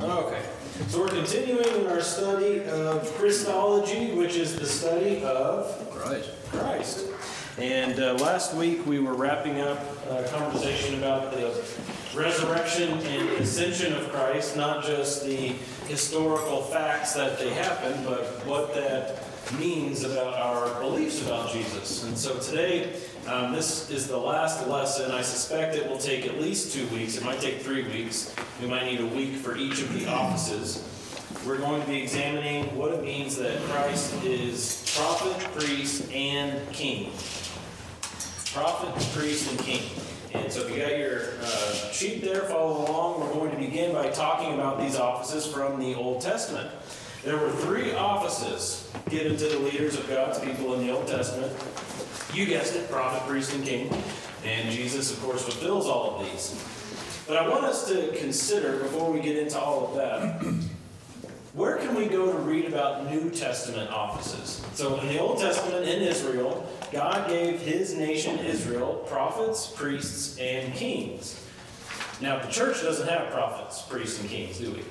Okay, so we're continuing in our study of Christology, which is the study of Christ. Christ. And uh, last week we were wrapping up a conversation about the resurrection and ascension of Christ, not just the historical facts that they happened, but what that means about our beliefs about Jesus. And so today, um, this is the last lesson. I suspect it will take at least two weeks. It might take three weeks. We might need a week for each of the offices. We're going to be examining what it means that Christ is prophet, priest, and king. Prophet, priest, and king. And so if you got your uh, sheet there, follow along. We're going to begin by talking about these offices from the Old Testament. There were three offices given to the leaders of God's people in the Old Testament. You guessed it, prophet, priest, and king. And Jesus, of course, fulfills all of these. But I want us to consider, before we get into all of that, where can we go to read about New Testament offices? So, in the Old Testament in Israel, God gave his nation Israel prophets, priests, and kings. Now, the church doesn't have prophets, priests, and kings, do we?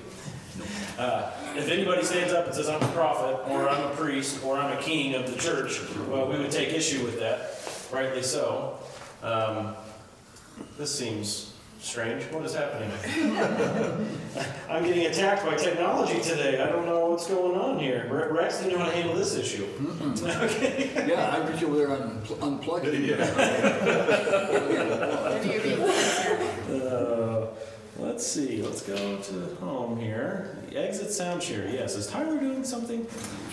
Uh, if anybody stands up and says, I'm a prophet, or I'm a priest, or I'm a king of the church, well, we would take issue with that, rightly so. Um, this seems strange. What is happening? I'm getting attacked by technology today. I don't know what's going on here. Re- Rex didn't know how to handle this issue. okay. Yeah, I'm you were unpl- unplugged. Maybe you're. Uh, let's see. Let's go to home here. Exit sound share. Yes. Is Tyler doing something?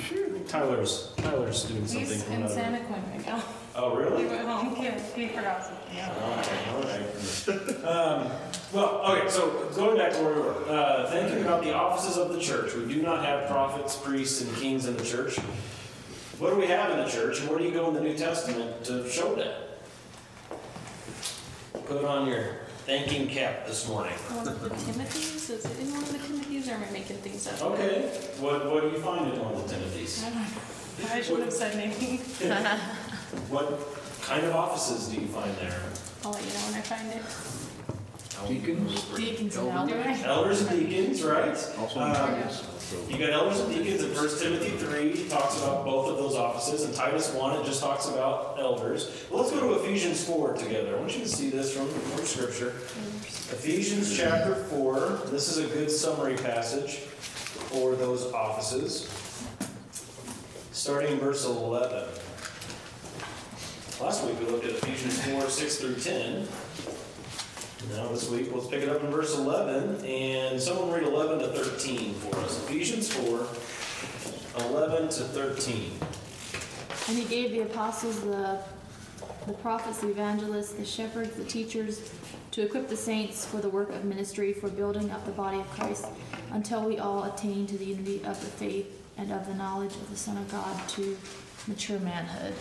Sure. Tyler's Tyler's doing something. He's from in another- Santa Quinn right now. Oh, He really? went home, he, he forgot something. Yeah. All right, all right. Um, well, okay, so going back to where we were, uh, thinking about the offices of the church. We do not have prophets, priests, and kings in the church. What do we have in the church, and where do you go in the New Testament to show that? Put on your thinking cap this morning. One of the Timothys, is it in one of the Timothys, or am I making things up? Okay, what, what do you find in one of the Timothys? I don't know. I shouldn't have said anything. What kind of offices do you find there? I'll let you know when I find it. Deacons. Deacons and Elders. elders. Elders and deacons, right? Also Um, Titus. So, You got elders and deacons in 1 Timothy 3, it talks about both of those offices. In Titus 1, it just talks about elders. Well, let's go to Ephesians 4 together. I want you to see this from, from Scripture. Ephesians chapter 4, this is a good summary passage for those offices. Starting in verse 11. Last week we looked at Ephesians 4, 6 through 10. Now this week, let's pick it up in verse 11, and someone read 11 to 13 for us. Ephesians 4, 11 to 13. And he gave the apostles, the, the prophets, the evangelists, the shepherds, the teachers, to equip the saints for the work of ministry, for building up the body of Christ, until we all attain to the unity of the faith and of the knowledge of the Son of God, to mature manhood.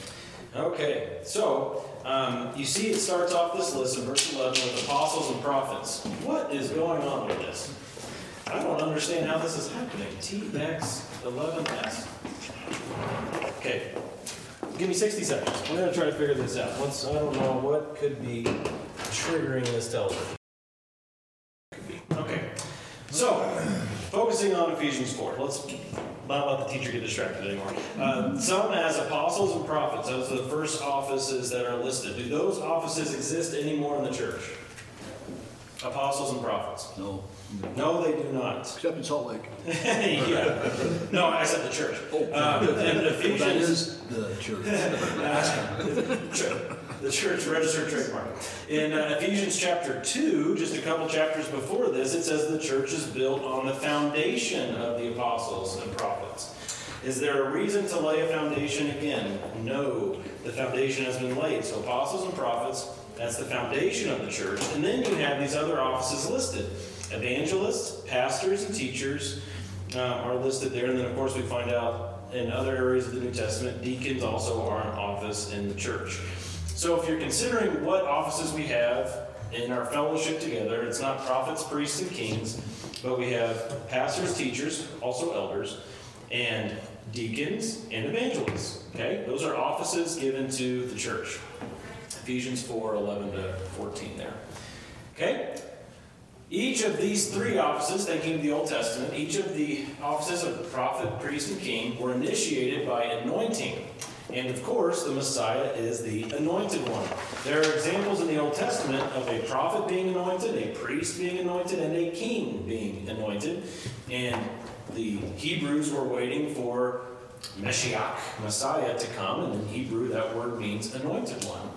Okay, so um, you see it starts off this list in verse 11 with apostles and prophets. What is going on with this? I don't understand how this is happening. TX11S. Okay, give me 60 seconds. I'm going to try to figure this out. Once I don't know what could be triggering this television. Okay, so focusing on Ephesians 4. Let's not let the teacher get distracted anymore. Uh, some as apostles and prophets. Those are the first offices that are listed. Do those offices exist anymore in the church? Apostles and prophets. no, No, they do not. except in Salt Lake. yeah. No, I said the church. Um, and That Ephesians. is the church. True. The church registered trademark. In uh, Ephesians chapter 2, just a couple chapters before this, it says the church is built on the foundation of the apostles and prophets. Is there a reason to lay a foundation again? No. The foundation has been laid. So, apostles and prophets, that's the foundation of the church. And then you have these other offices listed evangelists, pastors, and teachers uh, are listed there. And then, of course, we find out in other areas of the New Testament, deacons also are an office in the church. So if you're considering what offices we have in our fellowship together, it's not prophets, priests, and kings, but we have pastors, teachers, also elders, and deacons and evangelists. Okay? Those are offices given to the church. Ephesians 4 11 to 14 there. Okay? Each of these three offices, thinking of the Old Testament, each of the offices of the prophet, priest, and king were initiated by anointing. And of course, the Messiah is the anointed one. There are examples in the Old Testament of a prophet being anointed, a priest being anointed, and a king being anointed. And the Hebrews were waiting for Meshiach, Messiah, to come. And in Hebrew, that word means anointed one.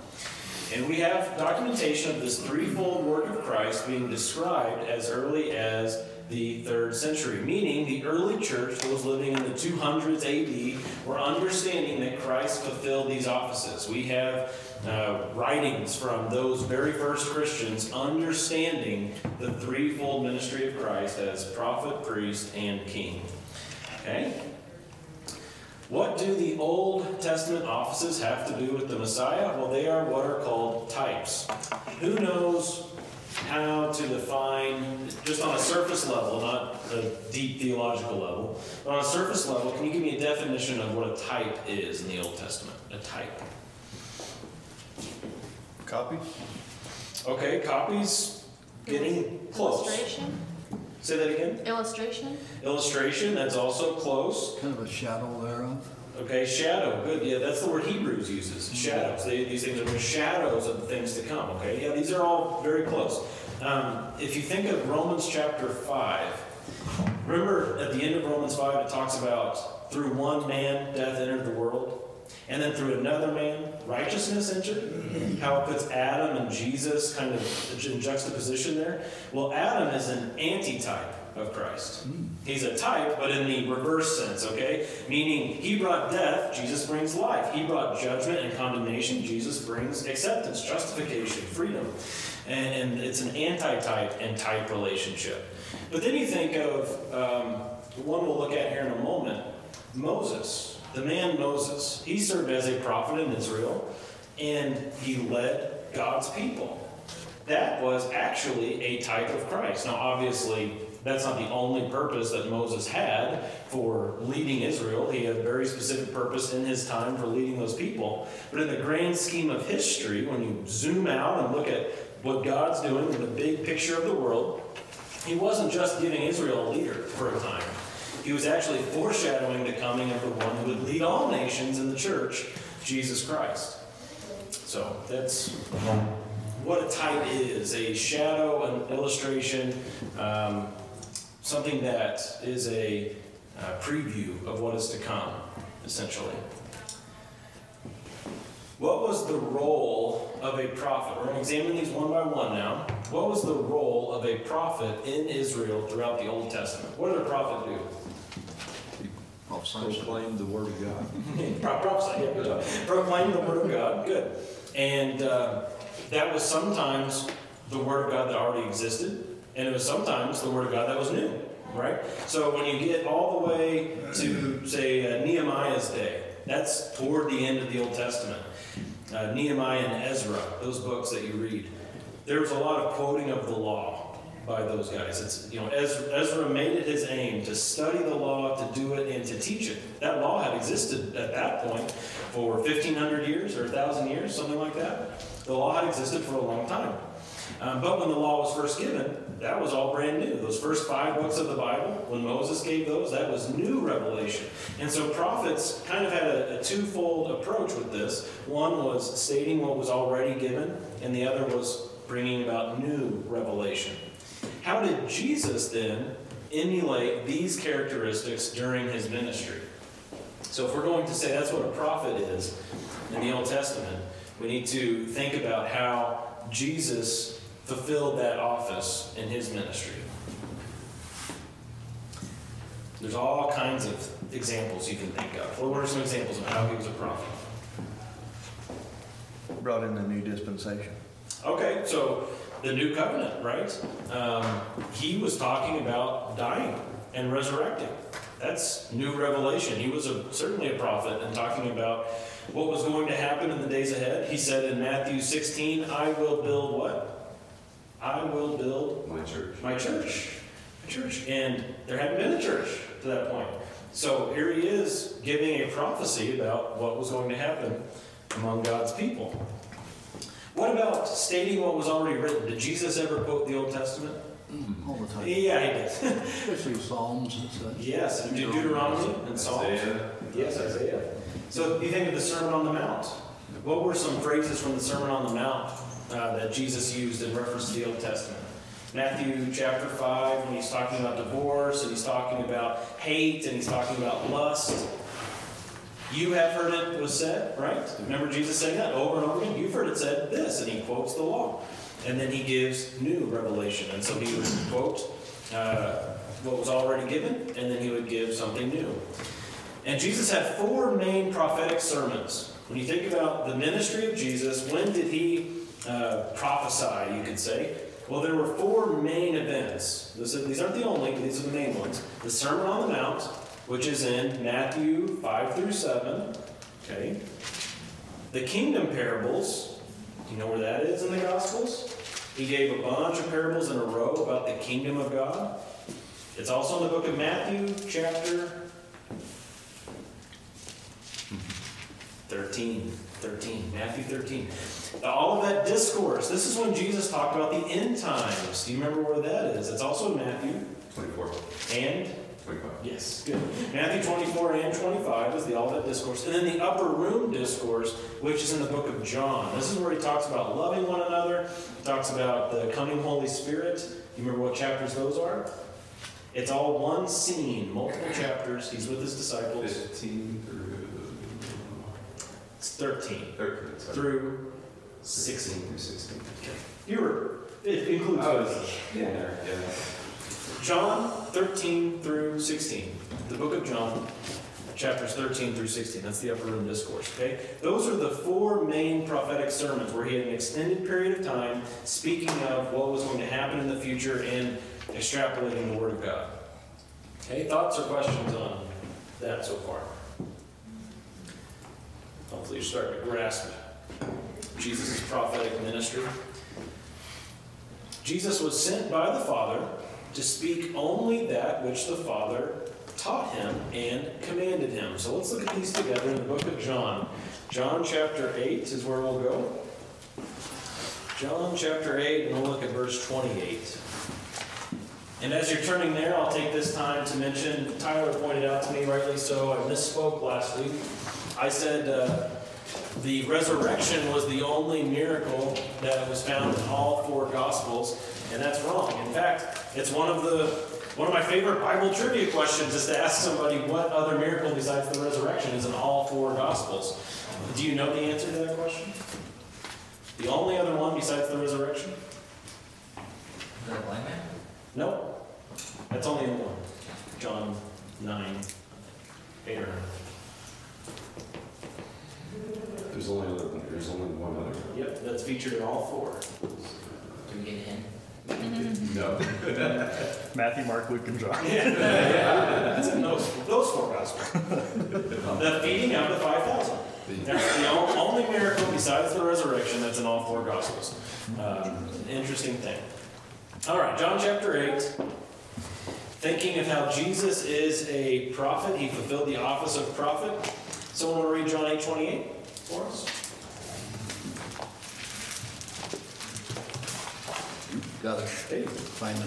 And we have documentation of this threefold work of Christ being described as early as the third century, meaning the early church, those living in the 200s AD, were understanding that Christ fulfilled these offices. We have uh, writings from those very first Christians understanding the threefold ministry of Christ as prophet, priest, and king. Okay? What do the Old Testament offices have to do with the Messiah? Well, they are what are called types. Who knows how to define, just on a surface level, not a deep theological level, but on a surface level, can you give me a definition of what a type is in the Old Testament? A type. Copy? Okay, copies getting close. Illustration? Say that again. Illustration? Illustration, that's also close. Kind of a shadow thereof. Okay, shadow. Good. Yeah, that's the word Hebrews uses. Shadows. They, these things are shadows of the things to come. Okay. Yeah, these are all very close. Um, if you think of Romans chapter five, remember at the end of Romans five, it talks about through one man death entered the world, and then through another man righteousness entered. How it puts Adam and Jesus kind of in juxtaposition there. Well, Adam is an antitype of Christ. He's a type, but in the reverse sense, okay? Meaning, he brought death, Jesus brings life. He brought judgment and condemnation, Jesus brings acceptance, justification, freedom. And, and it's an anti-type and type relationship. But then you think of um, one we'll look at here in a moment Moses, the man Moses. He served as a prophet in Israel, and he led God's people. That was actually a type of Christ. Now, obviously, that's not the only purpose that Moses had for leading Israel. He had a very specific purpose in his time for leading those people. But in the grand scheme of history, when you zoom out and look at what God's doing in the big picture of the world, he wasn't just giving Israel a leader for a time. He was actually foreshadowing the coming of the one who would lead all nations in the church, Jesus Christ. So that's what a type is a shadow, an illustration, um, something that is a uh, preview of what is to come, essentially. What was the role of a prophet? We're going to examine these one by one now. What was the role of a prophet in Israel throughout the Old Testament? What did a prophet do? Proclaim the word of God. Pro- Prophesy, yeah, good job. Proclaim the word of God, good. And uh, that was sometimes the word of God that already existed, and it was sometimes the word of God that was new, right? So when you get all the way to, say, uh, Nehemiah's day, that's toward the end of the Old Testament. Uh, Nehemiah and Ezra, those books that you read, there was a lot of quoting of the law by those guys. It's you know Ezra, Ezra made it his aim to study the law, to do it, and to teach it. That law had existed at that point for 1,500 years or 1,000 years, something like that. The law had existed for a long time. Um, but when the law was first given, that was all brand new. Those first five books of the Bible, when Moses gave those, that was new revelation. And so prophets kind of had a, a twofold approach with this. One was stating what was already given, and the other was bringing about new revelation. How did Jesus then emulate these characteristics during his ministry? So, if we're going to say that's what a prophet is in the Old Testament, we need to think about how Jesus fulfilled that office in his ministry. There's all kinds of examples you can think of. What are some examples of how he was a prophet? Brought in the new dispensation. Okay, so the new covenant, right? Um, he was talking about dying and resurrecting. That's new revelation. He was a, certainly a prophet and talking about what was going to happen in the days ahead. He said in Matthew 16, I will build what? I will build My church. my church. My church. And there hadn't been a church to that point. So here he is giving a prophecy about what was going to happen among God's people. What about stating what was already written? Did Jesus ever quote the Old Testament? Mm, all the time, Yeah, he does. especially Psalms and such. yes, and Deuteronomy and Psalms. Isaiah. Yes, Isaiah. So you think of the Sermon on the Mount. What were some phrases from the Sermon on the Mount uh, that Jesus used in reference to the Old Testament? Matthew chapter 5, when he's talking about divorce, and he's talking about hate, and he's talking about lust. You have heard it was said, right? Remember Jesus saying that over and over again? You've heard it said this, and he quotes the law. And then he gives new revelation. And so he would quote uh, what was already given, and then he would give something new. And Jesus had four main prophetic sermons. When you think about the ministry of Jesus, when did he uh, prophesy, you could say? Well, there were four main events. These aren't the only, these are the main ones. The Sermon on the Mount, which is in Matthew 5 through 7. Okay. The kingdom parables, you know where that is in the Gospels? He gave a bunch of parables in a row about the kingdom of God. It's also in the book of Matthew, chapter 13. 13. Matthew 13. Olivet discourse, this is when Jesus talked about the end times. Do you remember where that is? It's also in Matthew Twenty-four. and Twenty-five. Yes, good. Matthew 24 and 25 is the Olivet Discourse. And then the Upper Room Discourse, which is in the book of John. This is where he talks about loving one another, he talks about the coming Holy Spirit. You remember what chapters those are? It's all one scene, multiple chapters. He's with his disciples. Fifteen through It's 13 thirteen. sorry. through 16. Sixteen through sixteen. You were, it includes Oh, those. yeah, yeah. John 13 through 16. The book of John, chapters 13 through 16. That's the upper room discourse, okay? Those are the four main prophetic sermons where he had an extended period of time speaking of what was going to happen in the future and extrapolating the Word of God. Okay, thoughts or questions on that so far? Hopefully you're starting to grasp Jesus' prophetic ministry. Jesus was sent by the Father to speak only that which the Father taught him and commanded him. So let's look at these together in the book of John. John chapter 8 is where we'll go. John chapter 8, and we'll look at verse 28. And as you're turning there, I'll take this time to mention, Tyler pointed out to me, rightly so, I misspoke last week. I said uh, the resurrection was the only miracle that was found in all four Gospels, and that's wrong. In fact, it's one of the one of my favorite Bible trivia questions is to ask somebody what other miracle besides the resurrection is in all four Gospels. Do you know the answer to that question? The only other one besides the resurrection? The blind man? No. That's only in one. John 9, 8 or 9. There's only, other- there's only one other. Yep, that's featured in all four. Do we get a hint? No. Matthew, Mark, Luke, and John. That's in those, those four gospels. The feeding of the 5,000. That's the o- only miracle besides the resurrection that's in all four gospels. Um, Interesting thing. All right, John chapter 8. Thinking of how Jesus is a prophet, he fulfilled the office of prophet. Someone want to read John 8 28 for us? Got it. Finally.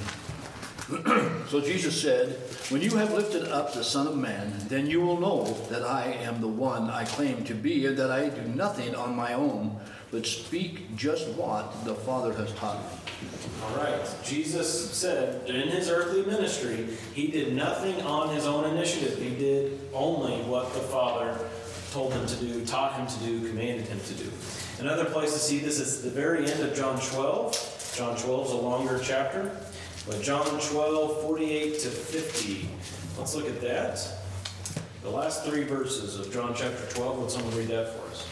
So Jesus said, When you have lifted up the Son of Man, then you will know that I am the one I claim to be, and that I do nothing on my own, but speak just what the Father has taught me. All right. Jesus said in his earthly ministry, he did nothing on his own initiative. He did only what the Father told him to do, taught him to do, commanded him to do. Another place to see this is the very end of John 12. John 12 is a longer chapter, but John 12, 48 to 50. Let's look at that. The last three verses of John chapter 12. Would someone read that for us?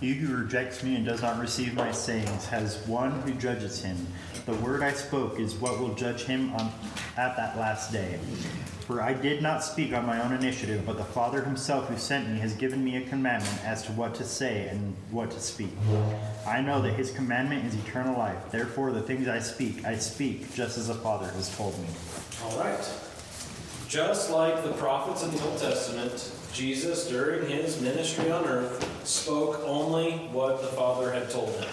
He who rejects me and does not receive my sayings has one who judges him. The word I spoke is what will judge him on, at that last day. For I did not speak on my own initiative, but the Father himself who sent me has given me a commandment as to what to say and what to speak. I know that his commandment is eternal life. Therefore, the things I speak, I speak just as the Father has told me. All right. Just like the prophets in the Old Testament, Jesus, during his ministry on earth, spoke only what the Father had told him.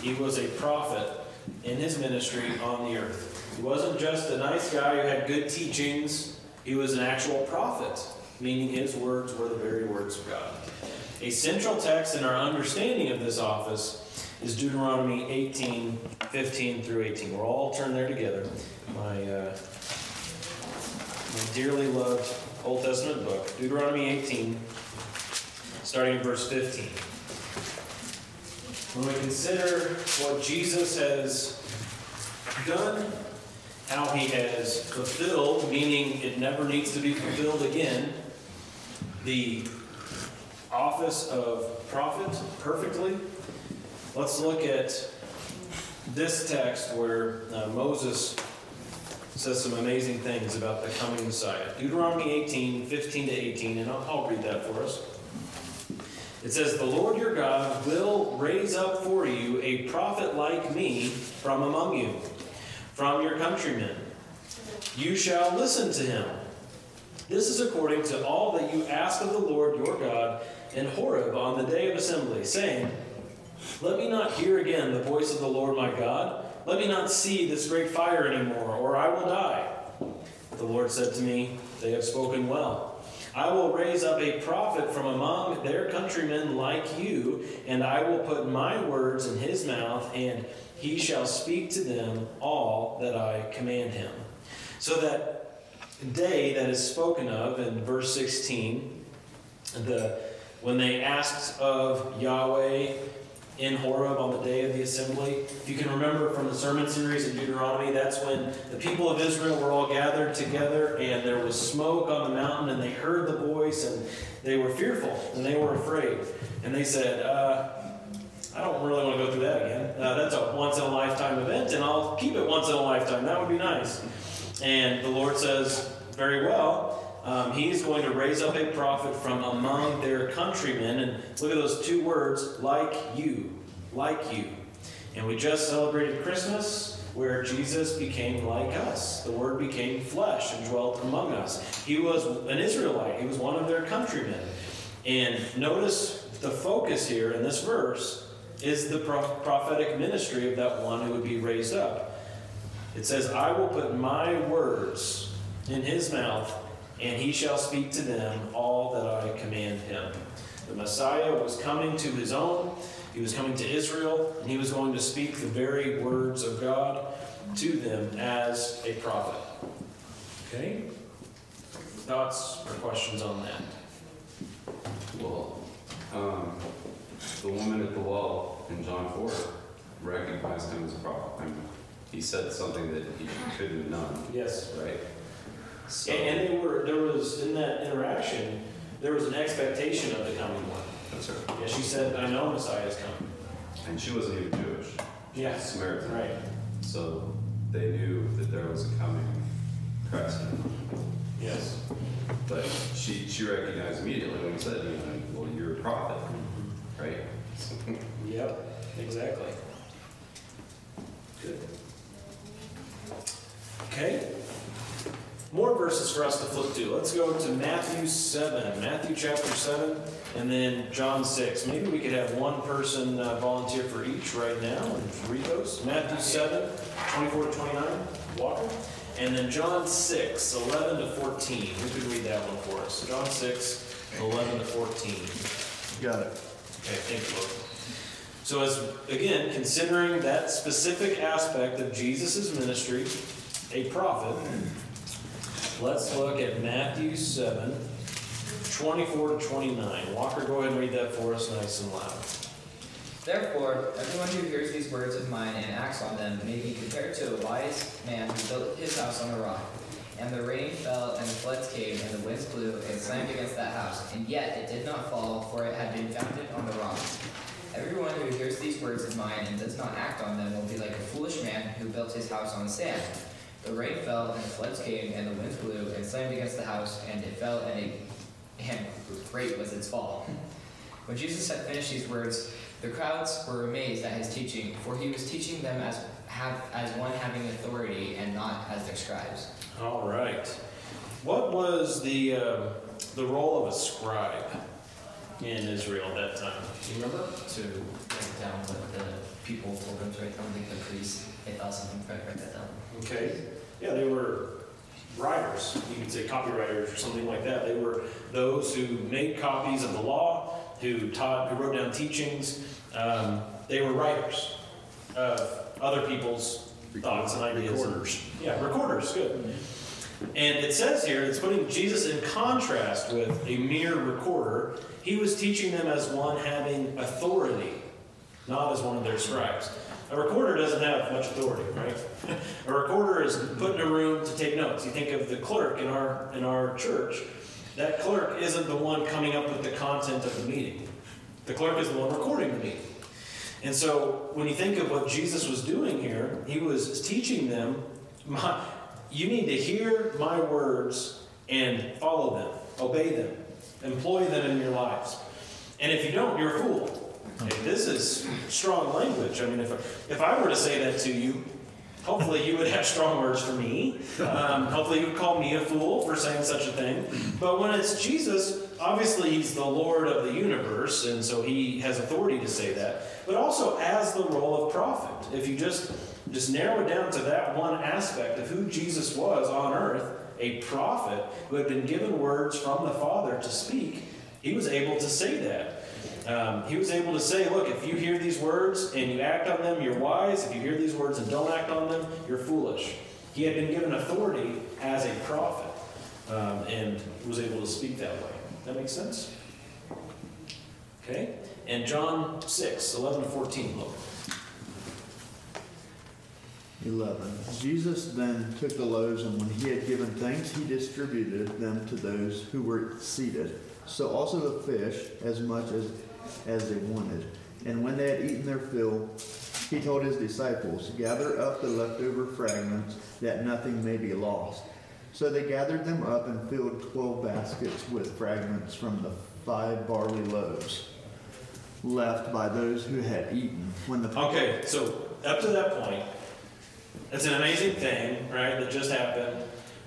He was a prophet in his ministry on the earth. He wasn't just a nice guy who had good teachings, he was an actual prophet, meaning his words were the very words of God. A central text in our understanding of this office is Deuteronomy 18, 15 through 18. We're all turned there together. My, uh, my dearly loved Old Testament book, Deuteronomy 18, starting in verse 15. When we consider what Jesus has done, how he has fulfilled, meaning it never needs to be fulfilled again, the office of prophet perfectly, let's look at this text where uh, Moses says some amazing things about the coming Messiah. Deuteronomy 18, 15 to 18, and I'll, I'll read that for us. It says, The Lord your God will raise up for you a prophet like me from among you, from your countrymen. You shall listen to him. This is according to all that you ask of the Lord your God in Horeb on the day of assembly, saying, Let me not hear again the voice of the Lord my God. Let me not see this great fire anymore, or I will die. The Lord said to me, They have spoken well. I will raise up a prophet from among their countrymen like you, and I will put my words in his mouth, and he shall speak to them all that I command him. So that day that is spoken of in verse 16, the when they asked of Yahweh in Horeb on the day of the assembly. If you can remember from the sermon series in Deuteronomy, that's when the people of Israel were all gathered together and there was smoke on the mountain and they heard the voice and they were fearful and they were afraid. And they said, uh, I don't really want to go through that again. Uh, that's a once in a lifetime event and I'll keep it once in a lifetime. That would be nice. And the Lord says, Very well. Um, he's going to raise up a prophet from among their countrymen. And look at those two words, like you. Like you. And we just celebrated Christmas where Jesus became like us. The Word became flesh and dwelt among us. He was an Israelite, he was one of their countrymen. And notice the focus here in this verse is the prophetic ministry of that one who would be raised up. It says, I will put my words in his mouth and he shall speak to them all that I command him. The Messiah was coming to his own, he was coming to Israel, and he was going to speak the very words of God to them as a prophet. Okay? Thoughts or questions on that? Well, um, the woman at the well in John 4 recognized him as a prophet. I mean, he said something that he couldn't have done, Yes. right? So, And, and they were there was in that interaction, there was an expectation of the coming one. that's her. Yeah, she said, I know Messiah is coming. And she wasn't even Jewish, Yes. Samaritan. Right. So they knew that there was a coming Christ. Yes. But she, she recognized immediately when he said, you know, well, you're a prophet, mm-hmm. right? So, Yep, exactly. Verses for us to flip to. Let's go to Matthew 7, Matthew chapter 7, and then John 6. Maybe we could have one person uh, volunteer for each right now and read those. Matthew 7, 24 to 29, Walker. And then John 6, 11 to 14. Who could read that one for us? John 6, 11 to 14. Got it. Okay, thank you, Lord. So as, again, considering that specific aspect of Jesus' ministry, a prophet, let's look at Matthew 7, 24 to 29. Walker, go ahead and read that for us nice and loud. Therefore, everyone who hears these words of mine and acts on them may be compared to a wise man who built his house on a rock. And the rain fell, and the floods came, and the winds blew and slammed against that house. And yet it did not fall, for it had been founded on the rock. Everyone who hears these words of mine and does not act on them will be like a foolish man who built his house on sand. The rain fell, and the floods came, and the winds blew and slammed against the house, and it fell, and, it, and great was its fall. When Jesus had finished these words, the crowds were amazed at his teaching, for he was teaching them as, have, as one having authority and not as their scribes. All right. What was the, uh, the role of a scribe? in Israel at that time? Do you remember? To write down what the people told them to write down, like the priests, they thought something, write write that down. Okay, yeah, they were writers, you could say copywriters or something like that. They were those who made copies of the law, who taught, who wrote down teachings. Um, they were writers of other people's thoughts and ideas. Recorders. Yeah, recorders, good. And it says here, it's putting Jesus in contrast with a mere recorder. He was teaching them as one having authority, not as one of their scribes. A recorder doesn't have much authority, right? A recorder is put in a room to take notes. You think of the clerk in our in our church. That clerk isn't the one coming up with the content of the meeting. The clerk is the one recording the meeting. And so when you think of what Jesus was doing here, he was teaching them, you need to hear my words and follow them, obey them, employ them in your lives. And if you don't, you're a fool. Okay, this is strong language. I mean, if, if I were to say that to you, hopefully you would have strong words for me. Um, hopefully you would call me a fool for saying such a thing. But when it's Jesus, obviously he's the Lord of the universe, and so he has authority to say that. But also as the role of prophet. If you just just narrow it down to that one aspect of who Jesus was on earth, a prophet who had been given words from the Father to speak, he was able to say that. Um, he was able to say, look, if you hear these words and you act on them, you're wise. If you hear these words and don't act on them, you're foolish. He had been given authority as a prophet um, and was able to speak that way. That makes sense? Okay? And John 6, 11 to 14, look. 11. Jesus then took the loaves, and when he had given thanks, he distributed them to those who were seated. So also the fish, as much as, as they wanted. And when they had eaten their fill, he told his disciples, Gather up the leftover fragments, that nothing may be lost. So they gathered them up and filled twelve baskets with fragments from the five barley loaves left by those who had eaten. When the Okay, so up to that point, it's an amazing thing, right, that just happened.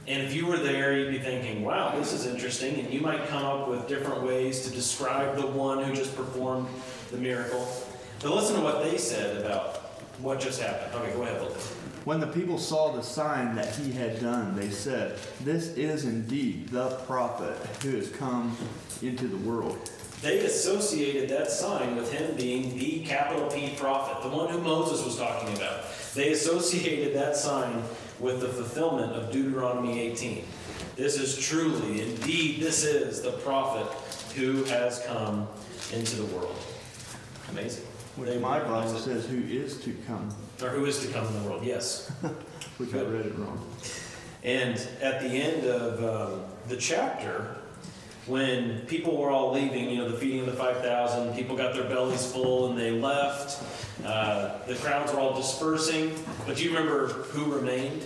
And if you were there, you'd be thinking, wow, this is interesting. And you might come up with different ways to describe the one who just performed the miracle. But listen to what they said about what just happened. Okay, go ahead. When the people saw the sign that he had done, they said, This is indeed the prophet who has come into the world. They associated that sign with him being the capital P prophet, the one who Moses was talking about. They associated that sign with the fulfillment of Deuteronomy 18. This is truly, indeed, this is the prophet who has come into the world. Amazing. Which They my Bible says who is to come, Or who is to come in the world, yes. which I read it wrong. And at the end of um, the chapter, when people were all leaving, you know, the feeding of the 5,000, people got their bellies full and they left. Uh, the crowds were all dispersing. But do you remember who remained?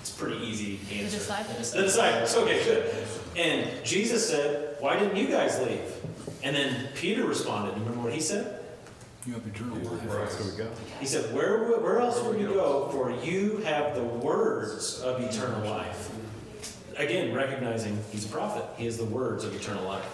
It's a pretty easy answer. The answer. disciples. The disciples. Okay, good. And Jesus said, Why didn't you guys leave? And then Peter responded. You Remember what he said? You have eternal life. Where else do we go? He said, where, where else would you go? For you have the words of eternal life. Again, recognizing he's a prophet, he has the words of eternal life.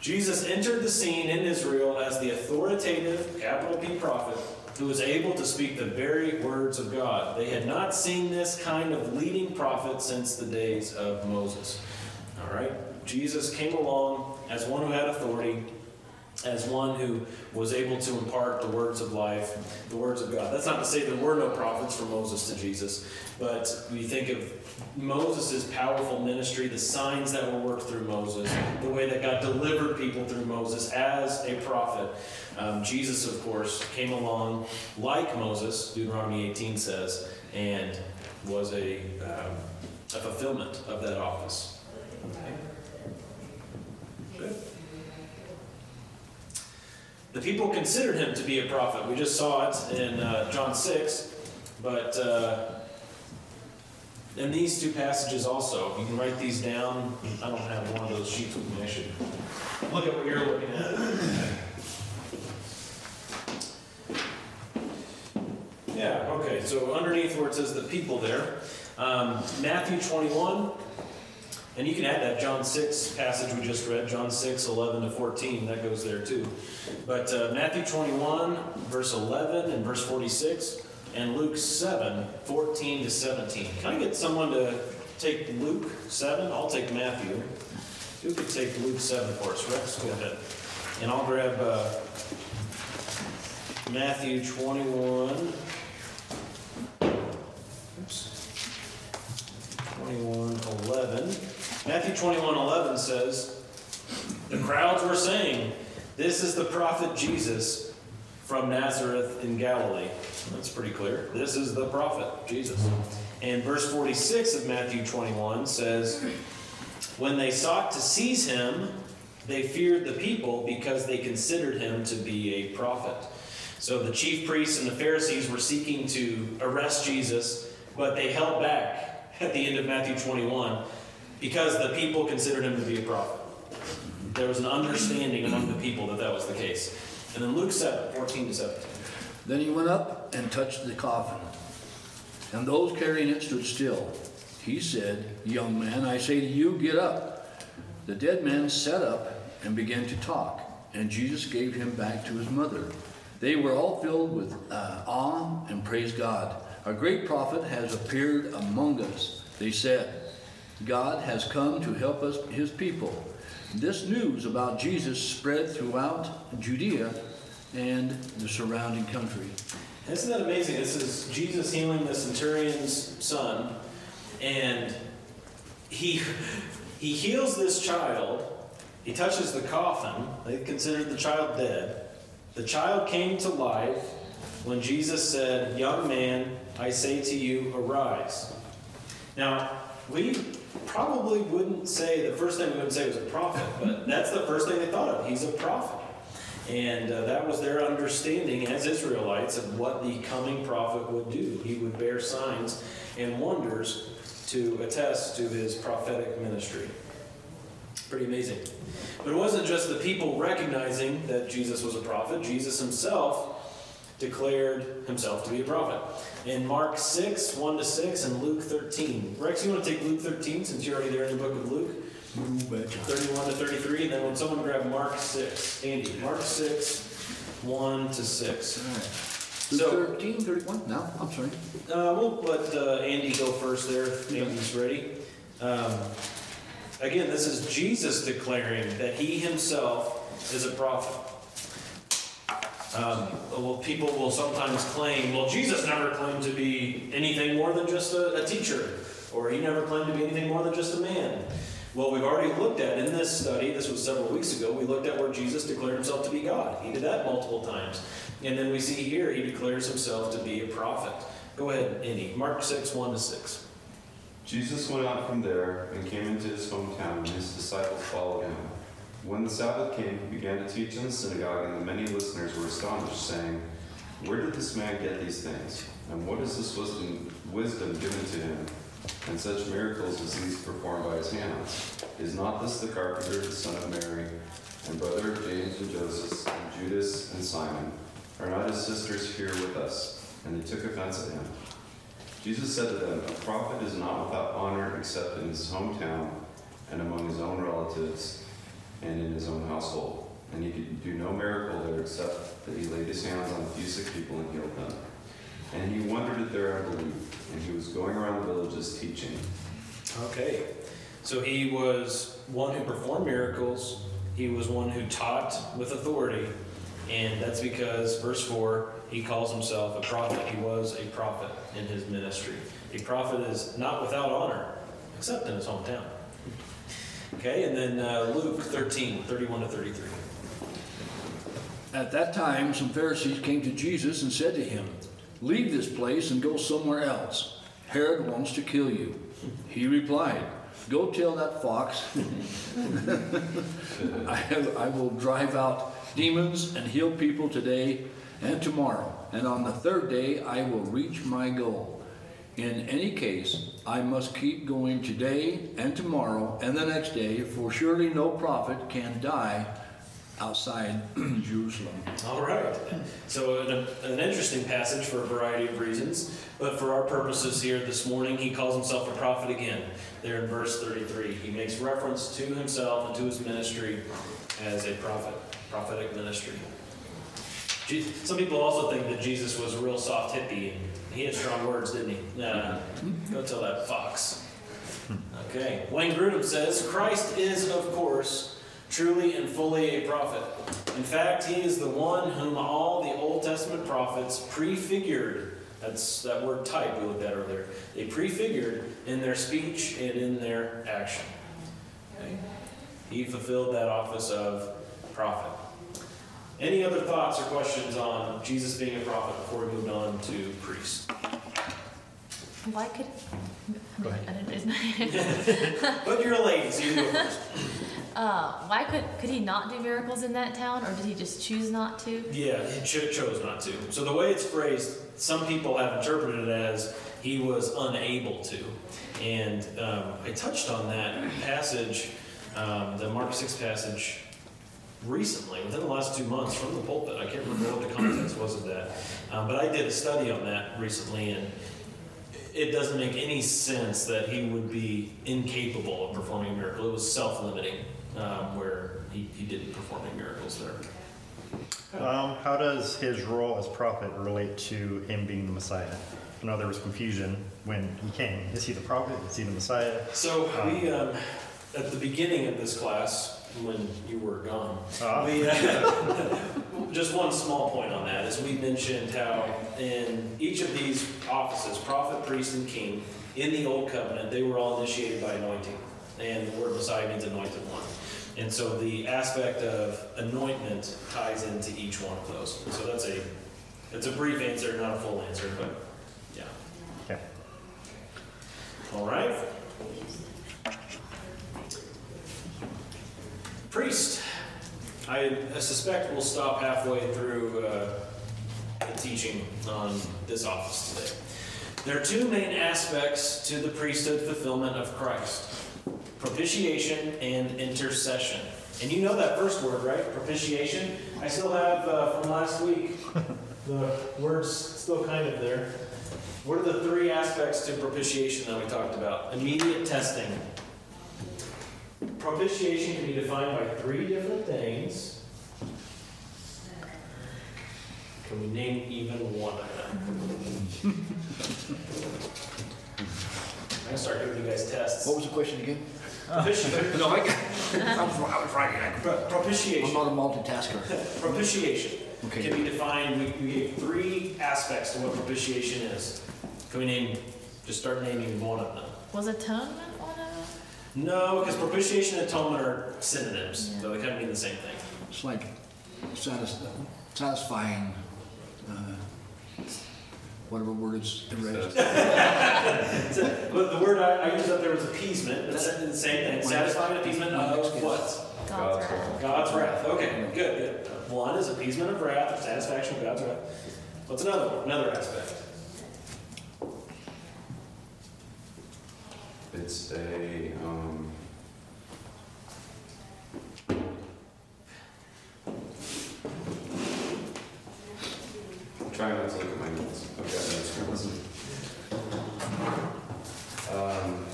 Jesus entered the scene in Israel as the authoritative, capital P prophet, who was able to speak the very words of God. They had not seen this kind of leading prophet since the days of Moses. All right? Jesus came along as one who had authority, as one who was able to impart the words of life, the words of God. That's not to say there were no prophets from Moses to Jesus, but we think of Moses' powerful ministry, the signs that were worked through Moses, the way that God delivered people through Moses as a prophet. Um, Jesus, of course, came along like Moses, Deuteronomy 18 says, and was a, um, a fulfillment of that office. Okay. Good. The people considered him to be a prophet. We just saw it in uh, John 6, but uh, in these two passages also, you can write these down. I don't have one of those sheets with me. I should look at what you're looking at. Yeah, okay, so underneath where it says the people there, um, Matthew 21, And you can add that John 6 passage we just read, John 6, 11 to 14, that goes there too. But uh, Matthew 21, verse 11 and verse 46, and Luke 7, 14 to 17. Can I get someone to take Luke 7? I'll take Matthew. Who could take Luke 7 for us? Rex, go ahead. And I'll grab uh, Matthew 21. Oops. 21, 11. Matthew 21, 11 says, The crowds were saying, This is the prophet Jesus from Nazareth in Galilee. That's pretty clear. This is the prophet, Jesus. And verse 46 of Matthew 21 says, When they sought to seize him, they feared the people because they considered him to be a prophet. So the chief priests and the Pharisees were seeking to arrest Jesus, but they held back at the end of Matthew 21 because the people considered him to be a prophet. There was an understanding among the people that that was the case. And then Luke 7, 14 to 17. Then he went up and touched the coffin, and those carrying it stood still. He said, Young man, I say to you, get up. The dead man sat up and began to talk, and Jesus gave him back to his mother. They were all filled with uh, awe and praised God. A great prophet has appeared among us, they said. God has come to help us, his people. This news about Jesus spread throughout Judea and the surrounding country. Isn't that amazing? This is Jesus healing the centurion's son, and he he heals this child. He touches the coffin. They considered the child dead. The child came to life when Jesus said, "Young man, I say to you, arise." Now, we probably wouldn't say the first thing we would say was a prophet, but that's the first thing they thought of. He's a prophet. And uh, that was their understanding as Israelites of what the coming prophet would do. He would bear signs and wonders to attest to his prophetic ministry. Pretty amazing. But it wasn't just the people recognizing that Jesus was a prophet, Jesus himself declared himself to be a prophet. In Mark 6, 1 to 6, and Luke 13. Rex, you want to take Luke 13 since you're already there in the book of Luke? 31 to 33, and then when someone grab Mark 6, Andy, Mark 6, 1 to 6. Luke So- 13, 31? No, I'm sorry. Uh, we'll let uh, Andy go first there, if Andy's ready. Um, again, this is Jesus declaring that he himself is a prophet. Um, well, people will sometimes claim, well, Jesus never claimed to be anything more than just a, a teacher, or he never claimed to be anything more than just a man. Well, we've already looked at in this study, this was several weeks ago, we looked at where Jesus declared himself to be God. He did that multiple times. And then we see here he declares himself to be a prophet. Go ahead, Andy. Mark 6, 1 to 6. Jesus went out from there and came into his hometown, and his disciples followed him. When the Sabbath came, he began to teach in the synagogue, and the many listeners were astonished, saying, Where did this man get these things? And what is this wisdom, wisdom given to him? And such miracles as these performed by his hands? Is not this the carpenter, the son of Mary, and brother of James and Joseph, and Judas and Simon? Are not his sisters here with us? And they took offense at him. Jesus said to them, A prophet is not without honor except in his hometown and among his own relatives and in his own household. And he could do no miracle there except that he laid his hands on a few sick people and healed them. And he wondered at their unbelief, and he was going around the villages teaching. Okay. So he was one who performed miracles, he was one who taught with authority, and that's because, verse 4, he calls himself a prophet. He was a prophet in his ministry. A prophet is not without honor, except in his hometown. Okay, and then uh, Luke 13, 31 to 33. At that time, some Pharisees came to Jesus and said to him, Leave this place and go somewhere else. Herod wants to kill you. He replied, Go tell that fox, I, have, I will drive out demons and heal people today and tomorrow, and on the third day I will reach my goal. In any case, I must keep going today and tomorrow and the next day, for surely no prophet can die outside Jerusalem. All right. So an, an interesting passage for a variety of reasons, but for our purposes here this morning, he calls himself a prophet again. There in verse 33, he makes reference to himself and to his ministry as a prophet, prophetic ministry. Je- Some people also think that Jesus was a real soft hippie and he had strong words, didn't he? Nah, go tell that fox. Okay. Wayne Grudem says Christ is, of course, truly and fully a prophet. In fact, he is the one whom all the Old Testament prophets prefigured. That's that word type we looked at earlier. They prefigured in their speech and in their action. Okay? He fulfilled that office of prophet. Any other thoughts or questions on Jesus being a prophet before we moved on to priest? Why could? Go ahead. I didn't, But you're a lady, so you go first. uh, why could could he not do miracles in that town, or did he just choose not to? Yeah, he cho- chose not to. So the way it's phrased, some people have interpreted it as he was unable to. And um, I touched on that passage, um, the Mark 6 passage, recently, within the last two months from the pulpit. I can't remember what the context was of that. Um, but I did a study on that recently, and it doesn't make any sense that he would be incapable of performing a miracle. It was self limiting, um, where he, he didn't perform any miracles there. Um, how does his role as prophet relate to him being the Messiah? I know there was confusion when he came. Is he the prophet? Is he the Messiah? So we, um, at the beginning of this class, when you were gone, Ah. we, uh, just one small point on that is we mentioned how in each of these offices, prophet, priest, and king, in the old covenant, they were all initiated by anointing, and the word Messiah means anointed one. And so the aspect of anointment ties into each one of those. So that's a, it's a brief answer, not a full answer, but yeah. Okay. All right. Priest. I suspect we'll stop halfway through uh, the teaching on this office today. There are two main aspects to the priesthood fulfillment of Christ propitiation and intercession. And you know that first word, right? Propitiation. I still have uh, from last week the words still kind of there. What are the three aspects to propitiation that we talked about? Immediate testing. Propitiation can be defined by three different things. Can we name even one of them? I'm gonna start giving you guys tests. What was the question again? Propitiation. No, I got, I was, I was writing. Pro- I'm not a multitasker. Propitiation Okay. can be defined, we, we gave three aspects to what propitiation is. Can we name, just start naming one of them? Was atonement one of them? No, because propitiation and atonement are synonyms, Yeah. so they kind of mean the same thing. It's like satis- satisfying, uh, whatever word is erased. So, But the word I, I used up there was appeasement, that's the same thing, satisfying appeasement of what? God's God's wrath. God's wrath, okay, good, good. One is appeasement of wrath, or satisfaction of God's wrath. What's another one, another aspect? It's a, um, I'm trying not to look at my notes. I've got notes for this. Um,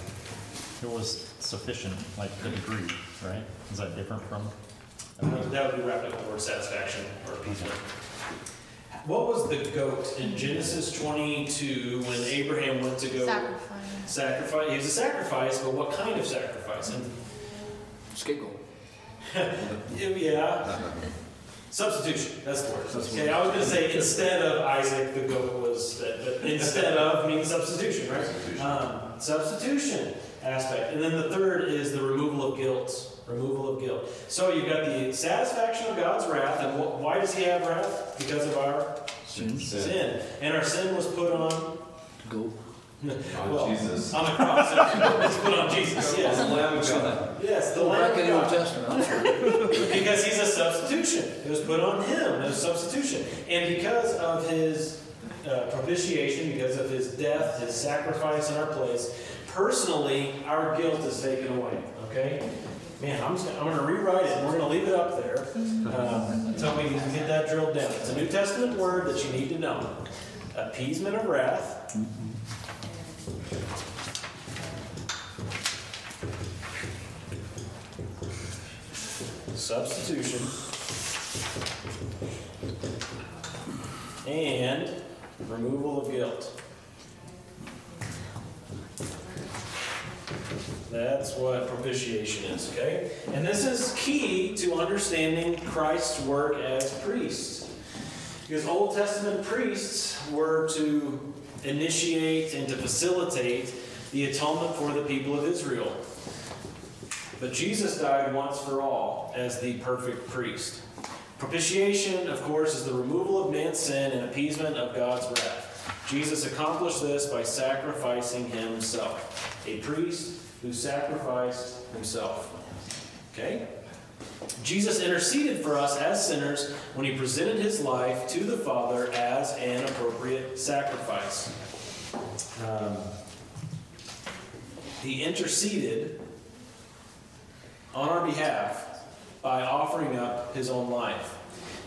It was sufficient, like the degree, right? Is that different from? That would be wrapped up in the word satisfaction or appeasement. What was the goat in Genesis 22 when Abraham went to go Sacrifice. sacrifice? It was a sacrifice, but what kind of sacrifice? And, Scapegoat. yeah, substitution. That's the word. Okay, I was going to say instead of Isaac, the goat was that, but instead of means substitution, right? Substitution. Um, substitution aspect, and then the third is the removal of guilt. Removal of guilt. So you've got the satisfaction of God's wrath, and wh- why does He have wrath? Because of our Sin. sin. sin, and our sin was put on Goat. On well, Jesus. on the cross. It was put on Jesus. On the Yes, Lamb of God. yes, the Back Lamb in of the Old God. Testament, Because he's a substitution. It was put on him as a substitution. And because of his uh, propitiation, because of his death, his sacrifice in our place, personally, our guilt is taken away. Okay? Man, I'm just gonna, I'm gonna rewrite it, and we're gonna leave it up there. Um, until we can get that drilled down. It's a New Testament word that you need to know. Appeasement of wrath. Substitution. And removal of guilt. That's what propitiation is, okay? And this is key to understanding Christ's work as priest. Because Old Testament priests were to initiate and to facilitate the atonement for the people of Israel. But Jesus died once for all as the perfect priest. Propitiation, of course, is the removal of man's sin and appeasement of God's wrath. Jesus accomplished this by sacrificing himself. A priest who sacrificed himself. Okay? Jesus interceded for us as sinners when he presented his life to the Father as an appropriate sacrifice. Um, he interceded on our behalf by offering up his own life.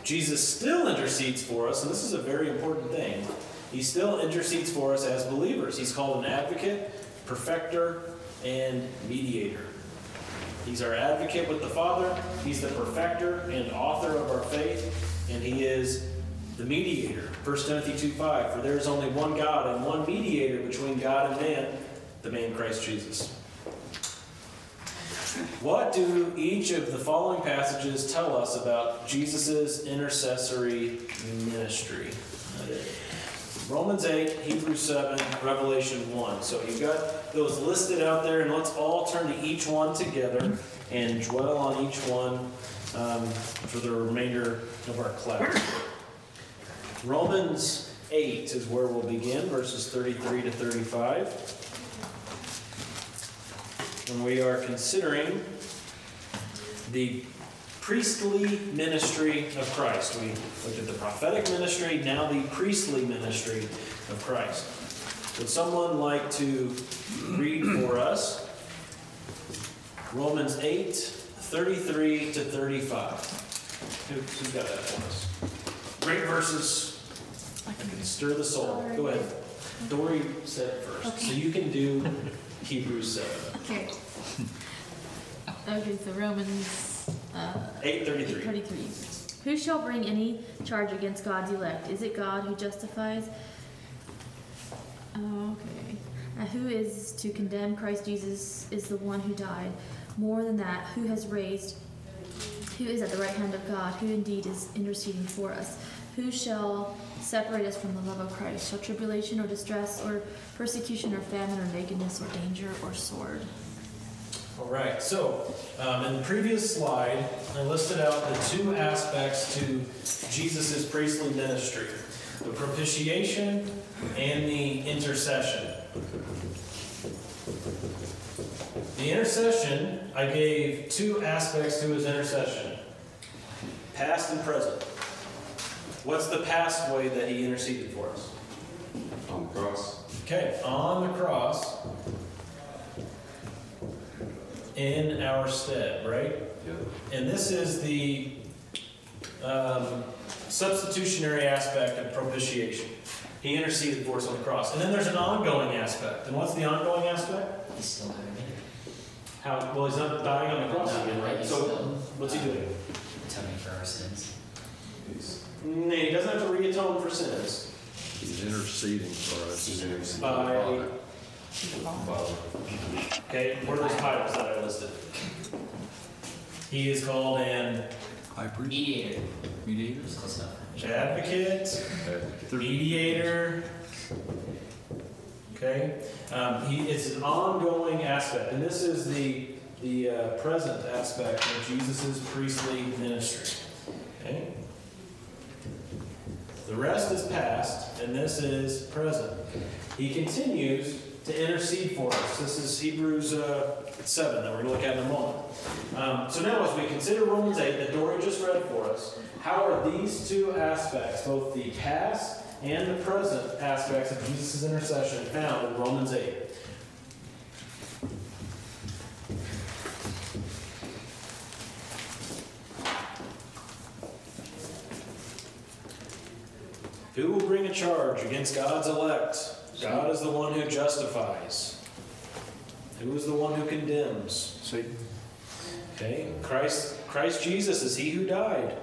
Jesus still intercedes for us, and this is a very important thing. He still intercedes for us as believers. He's called an advocate, perfecter, and mediator. He's our advocate with the Father, He's the perfecter and author of our faith, and He is the mediator. 1 Timothy 2 5 For there is only one God and one mediator between God and man, the man Christ Jesus. What do each of the following passages tell us about Jesus' intercessory ministry? Romans 8, Hebrews 7, Revelation 1. So you've got those listed out there, and let's all turn to each one together and dwell on each one um, for the remainder of our class. Romans 8 is where we'll begin, verses 33 to 35. And we are considering the priestly ministry of Christ. We looked at the prophetic ministry, now the priestly ministry of Christ. Would someone like to read for us Romans 8, 33 to 35? Who, who's got that for us? Great verses. Stir the soul. Go ahead. Dory said it first. So you can do Hebrews 7. Okay. Okay, so Romans, uh, 833. 33. Who shall bring any charge against God's elect? Is it God who justifies? Oh, okay. Uh, who is to condemn Christ Jesus is the one who died. More than that, who has raised, who is at the right hand of God, who indeed is interceding for us. Who shall separate us from the love of Christ? Shall tribulation or distress or persecution or famine or nakedness or danger or sword? All right, so um, in the previous slide, I listed out the two aspects to Jesus' priestly ministry the propitiation and the intercession. The intercession, I gave two aspects to his intercession past and present. What's the past way that he interceded for us? On the cross. Okay, on the cross, in our stead, right? Yeah. And this is the um, substitutionary aspect of propitiation. He interceded for us on the cross. And then there's an ongoing aspect. And what's the ongoing aspect? He's still doing it. How, well, he's not dying on the cross No, again, right? So still, what's he doing? Atoning for our sins. He's, No, he doesn't have to re-atone for sins. He's interceding for us. he's interceding. By, Father. Okay, what are those titles that I listed? He is called an High priest, Mediator. mediator. It's close enough. advocate, mediator. Okay, um, he, it's an ongoing aspect, and this is the the uh, present aspect of Jesus' priestly ministry. Okay, the rest is past, and this is present. He continues to intercede for us. This is Hebrews uh, 7 that we're going to look at in a moment. Um, so now, as we consider Romans 8 that Dory just read for us, how are these two aspects, both the past and the present aspects of Jesus' intercession, found in Romans 8? Who will bring a charge against God's elect? God is the one who justifies. Who is the one who condemns? Satan. Okay, Christ, Christ Jesus is he who died.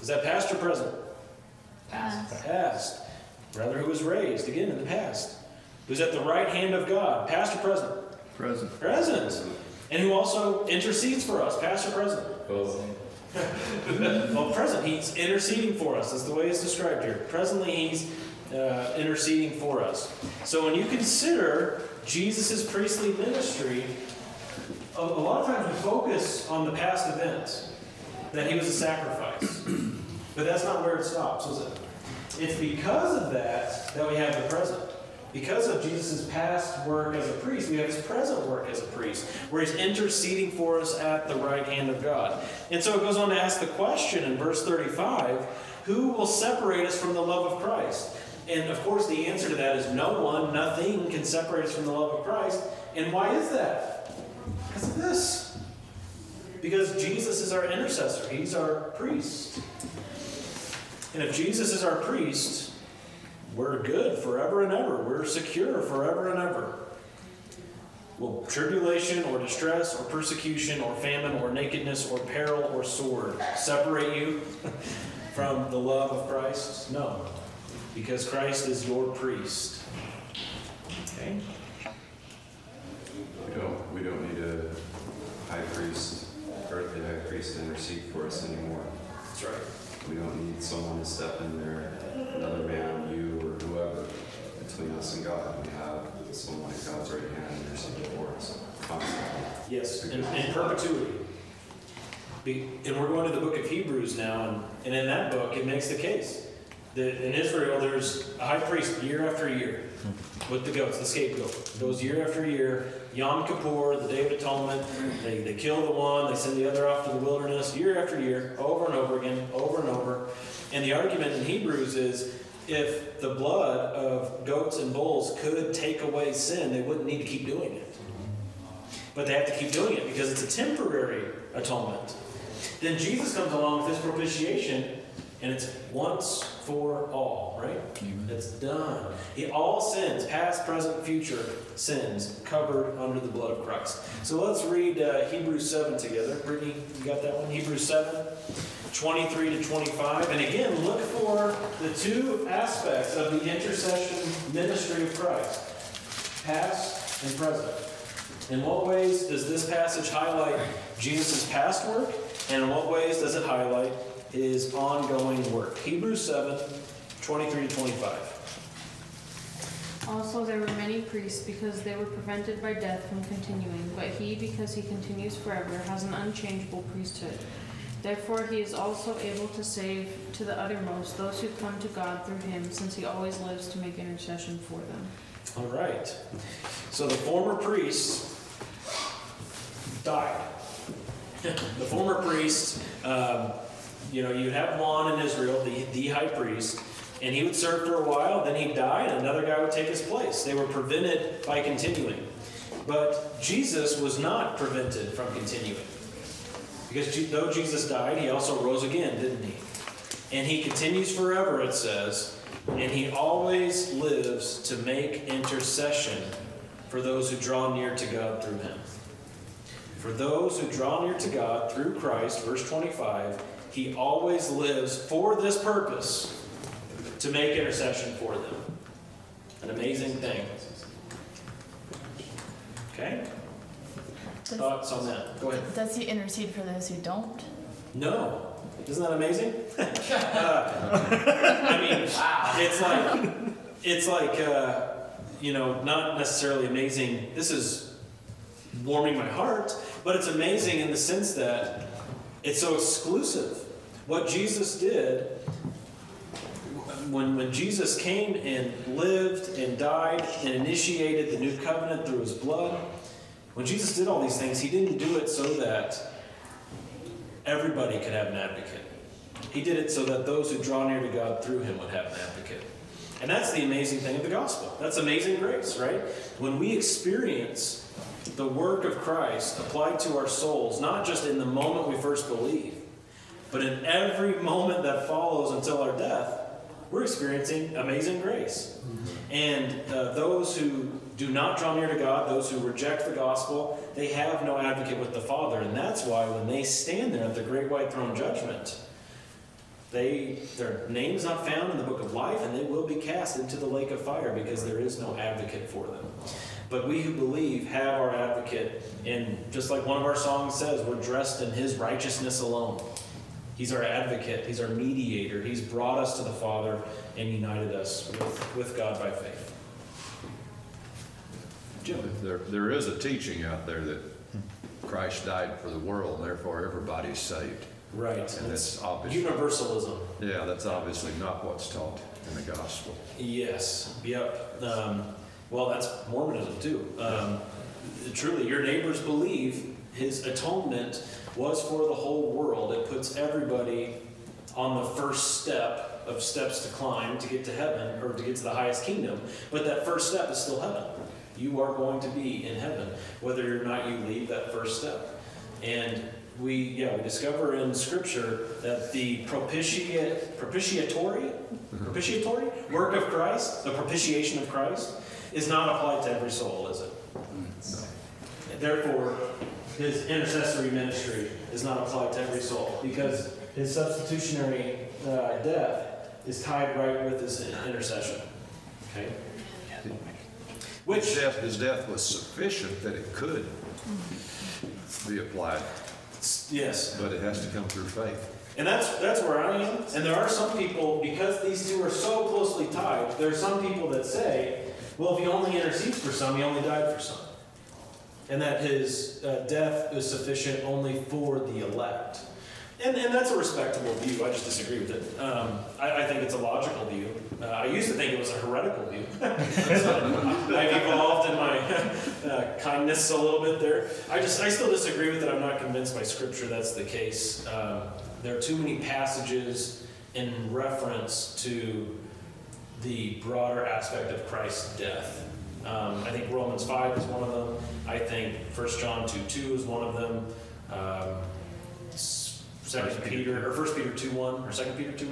Is that past or present? Pass. Past. Brother who was raised, again in the past. Who's at the right hand of God, past or present? Present. Present. And who also intercedes for us, past or present? Both. well, present, he's interceding for us, is the way it's described here. Presently, he's uh, interceding for us. So when you consider Jesus' priestly ministry, a, a lot of times we focus on the past events, that he was a sacrifice. but that's not where it stops, is it? It's because of that that we have the present. Because of Jesus' past work as a priest, we have his present work as a priest, where he's interceding for us at the right hand of God. And so it goes on to ask the question in verse 35 who will separate us from the love of Christ? And of course, the answer to that is no one, nothing can separate us from the love of Christ. And why is that? Because of this. Because Jesus is our intercessor, he's our priest. And if Jesus is our priest, we're good forever and ever. We're secure forever and ever. Will tribulation or distress or persecution or famine or nakedness or peril or sword separate you from the love of Christ? No, because Christ is your priest. Okay? We don't, we don't need a high priest, earthly high priest to intercede for us anymore. That's right. We don't need someone to step in there, another man, you or whoever, between us and God. We have someone at God's right hand interceding for us constantly. Yes, in, in perpetuity. Be, and we're going to the book of Hebrews now, and, and in that book, it makes the case in Israel, there's a high priest year after year with the goats, the scapegoat. Goes year after year. Yom Kippur, the Day of Atonement, they, they kill the one, they send the other off to the wilderness, year after year, over and over again, over and over. And the argument in Hebrews is if the blood of goats and bulls could take away sin, they wouldn't need to keep doing it. But they have to keep doing it because it's a temporary atonement. Then Jesus comes along with his propitiation, and it's once for all, right? It's done. He, all sins, past, present, future sins, covered under the blood of Christ. So let's read uh, Hebrews 7 together. Brittany, you got that one? Hebrews 7, 23 to 25. And again, look for the two aspects of the intercession ministry of Christ past and present. In what ways does this passage highlight Jesus' past work? And in what ways does it highlight his ongoing work? Hebrews 7, 23 to 25. Also, there were many priests because they were prevented by death from continuing, but he, because he continues forever, has an unchangeable priesthood. Therefore, he is also able to save to the uttermost those who come to God through him, since he always lives to make intercession for them. All right. So the former priests died. the former priests. um, you know, you'd have one in Israel, the, the high priest, and he would serve for a while, then he'd die, and another guy would take his place. They were prevented by continuing. But Jesus was not prevented from continuing. Because though Jesus died, he also rose again, didn't he? And he continues forever, it says, and he always lives to make intercession for those who draw near to God through him. For those who draw near to God through Christ, verse 25, he always lives for this purpose to make intercession for them. An amazing thing. Okay? Does, Thoughts on that? Go ahead. does he intercede for those who don't? No. Isn't that amazing? Uh, I mean, wow. it's like, it's like, uh, you know, not necessarily amazing. This is warming my heart, but it's amazing in the sense that it's so exclusive. What Jesus did, when, when Jesus came and lived and died and initiated the new covenant through his blood, when Jesus did all these things, he didn't do it so that everybody could have an advocate. He did it so that those who draw near to God through him would have an advocate. And that's the amazing thing of the gospel. That's amazing grace, right? When we experience the work of Christ applied to our souls, not just in the moment we first believe, but in every moment that follows until our death, we're experiencing amazing grace. And uh, those who do not draw near to God, those who reject the gospel, they have no advocate with the Father. And that's why when they stand there at the great white throne judgment, they their name is not found in the book of life, and they will be cast into the lake of fire because there is no advocate for them. But we who believe have our advocate, and just like one of our songs says, we're dressed in his righteousness alone. He's our advocate, he's our mediator, he's brought us to the Father and united us with, with God by faith. Jim. There, there is a teaching out there that Christ died for the world, and therefore everybody's saved. Right. And that's obvious. universalism. Yeah, that's obviously not what's taught in the gospel. Yes. Yep. Um, well, that's Mormonism too. Um, truly, your neighbors believe his atonement was for the whole world. It puts everybody on the first step of steps to climb to get to heaven or to get to the highest kingdom. But that first step is still heaven. You are going to be in heaven, whether or not you leave that first step. And we, yeah, we discover in Scripture that the propitiate, propitiatory, mm-hmm. propitiatory work of Christ, the propitiation of Christ, is not applied to every soul, is it? Mm-hmm. Therefore, his intercessory ministry is not applied to every soul because his substitutionary uh, death is tied right with his intercession. Okay? His Which, death, his death was sufficient that it could be applied, yes, but it has to come through faith. And that's that's where I am. And there are some people, because these two are so closely tied, there are some people that say, well, if he only intercedes for some, he only died for some. And that his uh, death is sufficient only for the elect. And, and that's a respectable view. I just disagree with it. Um, I, I think it's a logical view. Uh, I used to think it was a heretical view. so I've evolved in my uh, kindness a little bit there. I just I still disagree with it. I'm not convinced by Scripture that's the case. Um, there are too many passages in reference to the broader aspect of Christ's death. Um, I think Romans 5 is one of them. I think 1 John 2 2 is one of them. Um, s- Second Peter, or 1 Peter 2 1, or 2 Peter 2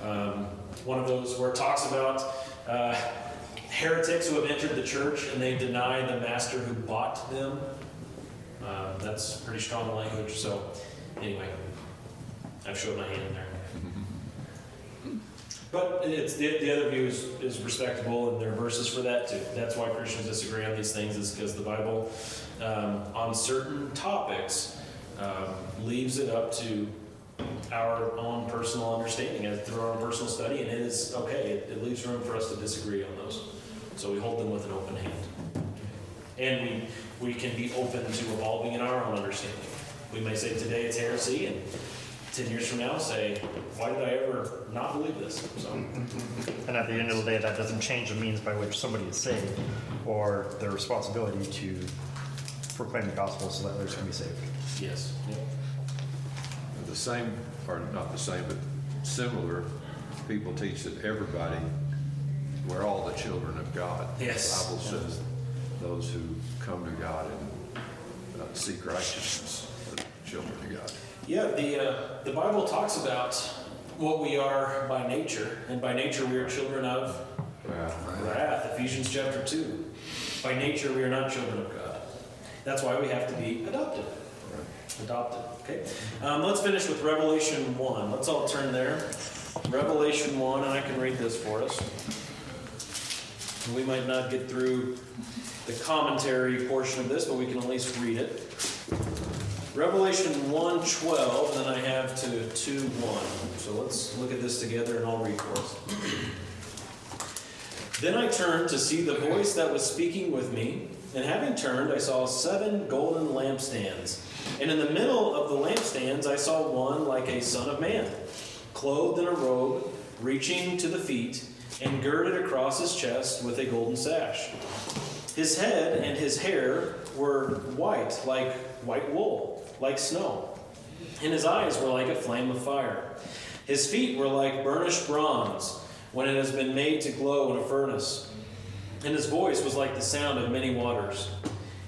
1. Um, one of those where it talks about uh, heretics who have entered the church and they deny the master who bought them. Uh, that's pretty strong language. So, anyway, I've showed my hand there. But it's, the, the other view is, is respectable, and there are verses for that too. That's why Christians disagree on these things, is because the Bible, um, on certain topics, um, leaves it up to our own personal understanding and through our own personal study, and it is okay. It, it leaves room for us to disagree on those. So we hold them with an open hand. And we, we can be open to evolving in our own understanding. We may say today it's heresy, and 10 years from now say, why did I ever not believe this? So, And at the end of the day, that doesn't change the means by which somebody is saved or their responsibility to proclaim the gospel so that others can be saved. yes. Yep. The same, or not the same, but similar, people teach that everybody, we're all the children of God. Yes. The Bible says those who come to God and uh, seek righteousness are children of God. Yeah, the, uh, the Bible talks about what we are by nature, and by nature we are children of wrath, Ephesians chapter 2. By nature we are not children of God. That's why we have to be adopted. Adopted, okay? Um, let's finish with Revelation 1. Let's all turn there. Revelation 1, and I can read this for us. We might not get through the commentary portion of this, but we can at least read it. Revelation 1:12, then I have to 2:1. So let's look at this together and I'll read for us. Then I turned to see the voice that was speaking with me, and having turned, I saw seven golden lampstands. And in the middle of the lampstands, I saw one like a son of man, clothed in a robe, reaching to the feet, and girded across his chest with a golden sash. His head and his hair were white, like white wool, like snow. And his eyes were like a flame of fire. His feet were like burnished bronze when it has been made to glow in a furnace. And his voice was like the sound of many waters.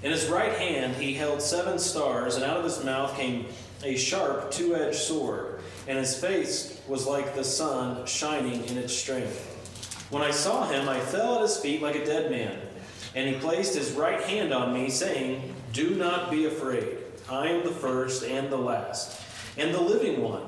In his right hand he held seven stars, and out of his mouth came a sharp two edged sword, and his face was like the sun shining in its strength. When I saw him, I fell at his feet like a dead man. And he placed his right hand on me, saying, Do not be afraid. I am the first and the last, and the living one.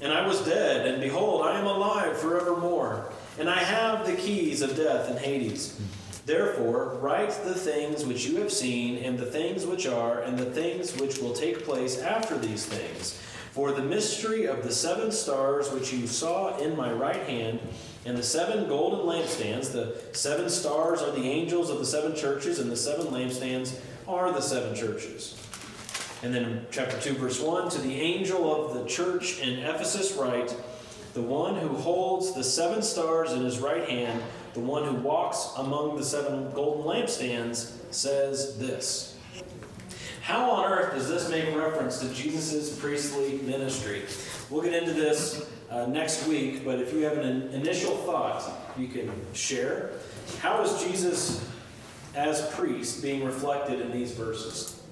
And I was dead, and behold, I am alive forevermore. And I have the keys of death and Hades. Therefore, write the things which you have seen, and the things which are, and the things which will take place after these things. For the mystery of the seven stars which you saw in my right hand, and the seven golden lampstands, the seven stars are the angels of the seven churches, and the seven lampstands are the seven churches. And then chapter 2, verse 1 To the angel of the church in Ephesus, write, The one who holds the seven stars in his right hand, the one who walks among the seven golden lampstands, says this. How on earth does this make reference to Jesus' priestly ministry? We'll get into this uh, next week, but if you have an initial thought, you can share. How is Jesus as priest being reflected in these verses?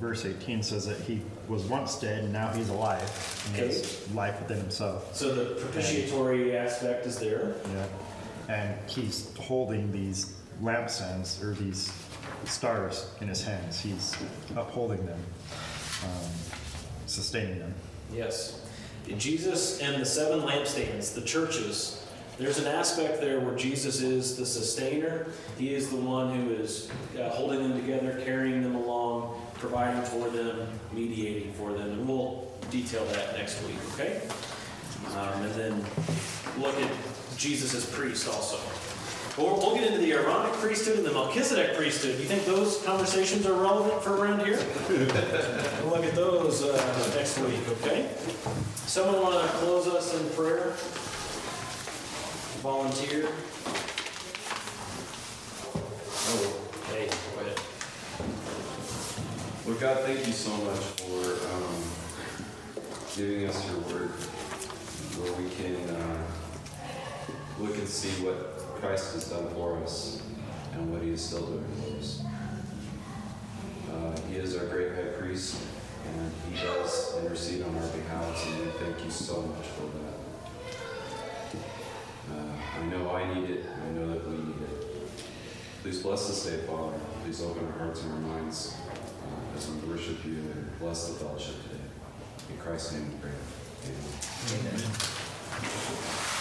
Verse 18 says that he was once dead and now he's alive. And he has life within himself. So the propitiatory aspect is there. Yeah. And he's holding these lampstands or these stars in his hands. He's upholding them, um, sustaining them. Yes. Jesus and the seven lampstands, the churches, there's an aspect there where Jesus is the sustainer. He is the one who is uh, holding them together, carrying them along, providing for them, mediating for them. And we'll detail that next week, okay? Um, and then look at Jesus as priest also. We'll, we'll get into the Aaronic priesthood and the Melchizedek priesthood. Do you think those conversations are relevant for around here? we'll look at those uh, next week, okay? Someone want to close us in prayer? Volunteer? Oh, hey, go ahead. Lord God, thank you so much for um, giving us your word where we can uh, look and see what Christ has done for us and what he is still doing for us. Uh, he is our great high priest and he does intercede on our behalf, and we thank you so much for that. Uh, I know I need it, I know that we need it. Please bless this day, Father. Please open our hearts and our minds uh, as we worship you and bless the fellowship today. In Christ's name we pray. Amen. Amen.